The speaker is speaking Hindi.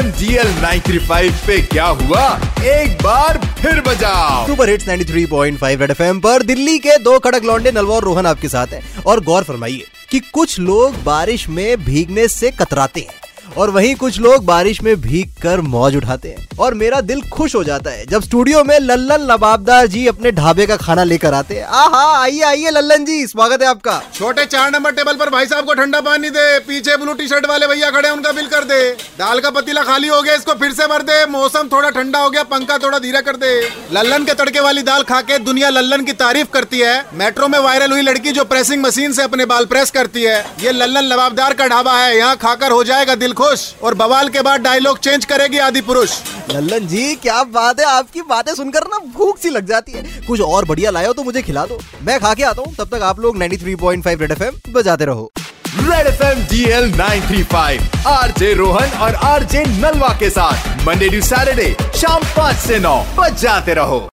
डीएल 935 पे क्या हुआ? एक बार फिर बजाओ। सुपर हिट्स 93.5 रेड एफएम पर दिल्ली के दो कड़क लौंडे नलवा और रोहन आपके साथ हैं। और गौर फरमाइए कि कुछ लोग बारिश में भीगने से कतराते हैं। और वहीं कुछ लोग बारिश में भीग कर मौज उठाते हैं। और मेरा दिल खुश हो जाता है जब स्टूडियो में लल्लन नवाबदार जी अपने ढाबे का खाना लेकर आते हैं। आहा, आइए आइए लल्लन जी, स्वागत है आपका। छोटे चार नंबर टेबल पर भाई साहब को ठंडा पानी दे, पीछे ब्लू टी शर्ट वाले भैया खड़े उनका बिल कर दे। दाल का पतीला खाली हो गया, इसको फिर से भर दे। मौसम थोड़ा ठंडा हो गया, पंखा थोड़ा धीरे कर दे। लल्लन के तड़के वाली दाल खा के दुनिया लल्लन की तारीफ़ करती है। मेट्रो में वायरल हुई लड़की जो प्रेसिंग मशीन से अपने बाल प्रेस करती है। ये लल्लन लबाबदार का ढाबा है, यहाँ खाकर हो जाएगा दिल खुश और बवाल के बाद डायलॉग चेंज करेगी आदि पुरुष। लल्लन जी क्या बात है? आपकी बातें सुनकर ना भूख सी लग जाती है। कुछ और बढ़िया लाए हो तो मुझे खिला दो। मैं खा के आता हूँ। तब तक आप लोग 93.5 रेड एफएम बजाते रहो। Red F M D L nine three five R J Rohan और आर जे नलवा के साथ मंडे टू सैटरडे शाम पाँच ऐसी नौ बजाते रहो।